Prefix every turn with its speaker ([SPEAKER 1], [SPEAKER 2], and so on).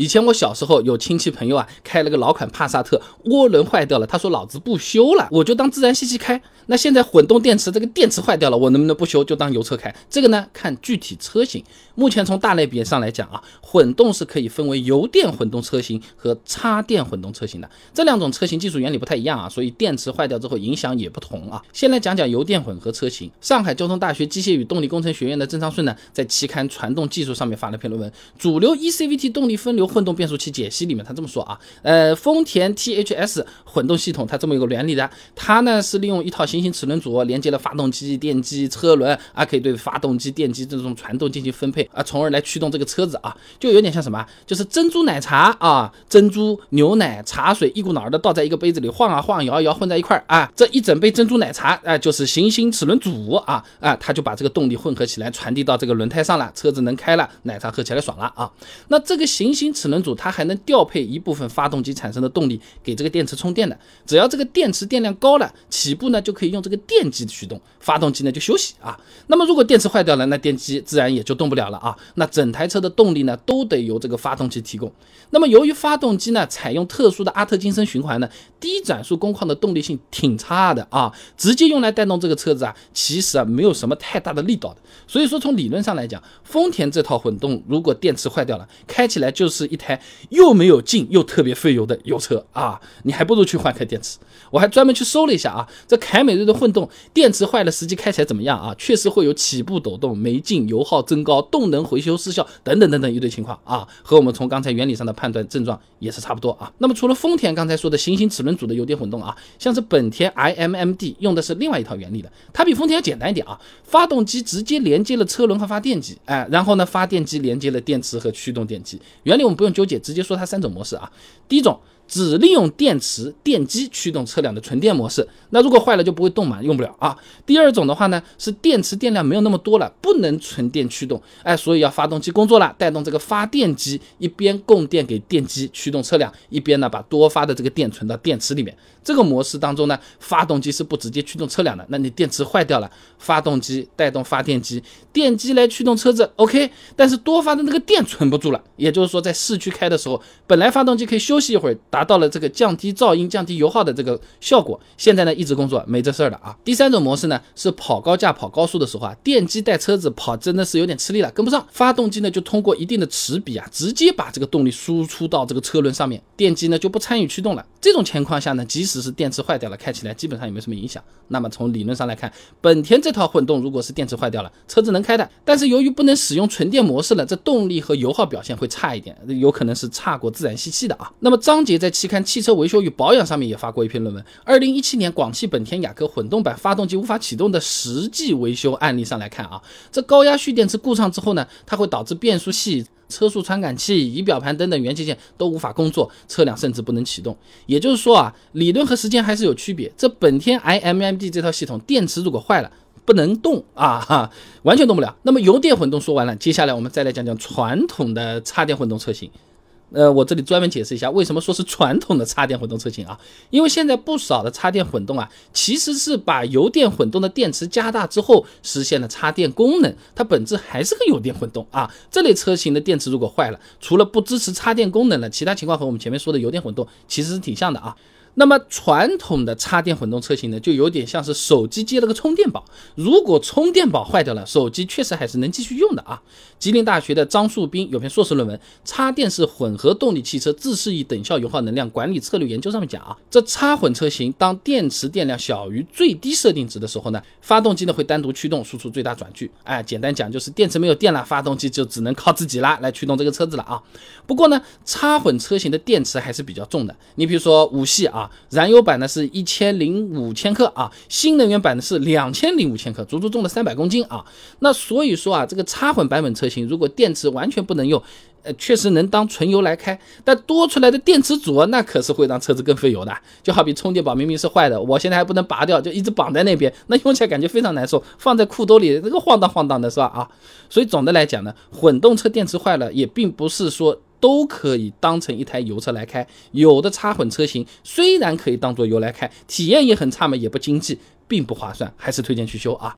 [SPEAKER 1] 以前我小时候有亲戚朋友啊，开了个老款帕萨特，涡轮坏掉了，他说老子不修了，我就当自然吸气开。那现在混动电池这个电池坏掉了，我能不能不修就当油车开？这个呢，看具体车型。目前从大类别上来讲啊，混动是可以分为油电混动车型和插电混动车型的。这两种车型技术原理不太一样啊，所以电池坏掉之后影响也不同啊。先来讲讲油电混合车型。上海交通大学机械与动力工程学院的郑昌顺呢，在期刊《传动技术》上面发了篇论文，主流 eCVT 动力分流混动变速器解析里面，他这么说啊，呃，丰田 THS 混动系统它这么一个原理的，它呢是利用一套行星齿轮组连接了发动机、电机、车轮啊，可以对发动机、电机这种传动进行分配啊，从而来驱动这个车子啊，就有点像什么，就是珍珠奶茶啊，珍珠牛奶、茶水一股脑的倒在一个杯子里晃啊晃、摇一摇混在一块儿啊，这一整杯珍珠奶茶啊，就是行星齿轮组啊啊，它就把这个动力混合起来传递到这个轮胎上了，车子能开了，奶茶喝起来爽了啊。那这个行星齿轮组它还能调配一部分发动机产生的动力给这个电池充电的，只要这个电池电量高了，起步呢就可以用这个电机驱动，发动机呢就休息啊。那么如果电池坏掉了，那电机自然也就动不了了啊。那整台车的动力呢都得由这个发动机提供。那么由于发动机呢采用特殊的阿特金森循环呢，低转速工况的动力性挺差的啊，直接用来带动这个车子啊，其实啊没有什么太大的力道的。所以说从理论上来讲，丰田这套混动如果电池坏掉了，开起来就是是一台又没有劲又特别费油的油车啊！你还不如去换颗电池。我还专门去搜了一下啊，这凯美瑞的混动电池坏了，实际开起来怎么样啊？确实会有起步抖动、没劲、油耗增高、动能回修失效等等等等一堆情况啊，和我们从刚才原理上的判断症状也是差不多啊。那么除了丰田刚才说的行星齿轮组的油电混动啊，像是本田 iMMD 用的是另外一套原理的，它比丰田要简单一点啊，发动机直接连接了车轮和发电机，哎，然后呢发电机连接了电池和驱动电机。原理不用纠结，直接说它三种模式啊。第一种。只利用电池、电机驱动车辆的纯电模式，那如果坏了就不会动嘛，用不了啊。第二种的话呢，是电池电量没有那么多了，不能纯电驱动，哎，所以要发动机工作了，带动这个发电机一边供电给电机驱动车辆，一边呢把多发的这个电存到电池里面。这个模式当中呢，发动机是不直接驱动车辆的，那你电池坏掉了，发动机带动发电机，电机来驱动车子，OK，但是多发的那个电存不住了，也就是说在市区开的时候，本来发动机可以休息一会儿打，达到了这个降低噪音、降低油耗的这个效果，现在呢一直工作没这事儿了啊。第三种模式呢是跑高架、跑高速的时候啊，电机带车子跑真的是有点吃力了，跟不上，发动机呢就通过一定的齿比啊，直接把这个动力输出到这个车轮上面，电机呢就不参与驱动了。这种情况下呢，即使是电池坏掉了，开起来基本上也没什么影响。那么从理论上来看，本田这套混动如果是电池坏掉了，车子能开的，但是由于不能使用纯电模式了，这动力和油耗表现会差一点，有可能是差过自然吸气的啊。那么张杰在期刊《汽车维修与保养》上面也发过一篇论文，二零一七年广汽本田雅阁混动版发动机无法启动的实际维修案例上来看啊，这高压蓄电池故障之后呢，它会导致变速器。车速传感器、仪表盘等等元器件都无法工作，车辆甚至不能启动。也就是说啊，理论和实践还是有区别。这本田 iMMD 这套系统，电池如果坏了，不能动啊，哈，完全动不了。那么油电混动说完了，接下来我们再来讲讲传统的插电混动车型。呃，我这里专门解释一下，为什么说是传统的插电混动车型啊？因为现在不少的插电混动啊，其实是把油电混动的电池加大之后，实现了插电功能，它本质还是个油电混动啊。这类车型的电池如果坏了，除了不支持插电功能了，其他情况和我们前面说的油电混动其实是挺像的啊。那么传统的插电混动车型呢，就有点像是手机接了个充电宝，如果充电宝坏掉了，手机确实还是能继续用的啊。吉林大学的张树斌有篇硕士论文《插电式混合动力汽车自适应等效油耗能量管理策略研究》上面讲啊，这插混车型当电池电量小于最低设定值的时候呢，发动机呢会单独驱动，输出最大转距。哎，简单讲就是电池没有电了，发动机就只能靠自己啦来驱动这个车子了啊。不过呢，插混车型的电池还是比较重的，你比如说五系啊。啊，燃油版呢是一千零五千克啊，新能源版呢是两千零五千克，足足重了三百公斤啊。那所以说啊，这个插混版本车型如果电池完全不能用，呃，确实能当纯油来开，但多出来的电池组那可是会让车子更费油的。就好比充电宝明明是坏的，我现在还不能拔掉，就一直绑在那边，那用起来感觉非常难受，放在裤兜里这个晃荡晃荡的是吧？啊，所以总的来讲呢，混动车电池坏了也并不是说。都可以当成一台油车来开，有的插混车型虽然可以当做油来开，体验也很差嘛，也不经济，并不划算，还是推荐去修啊。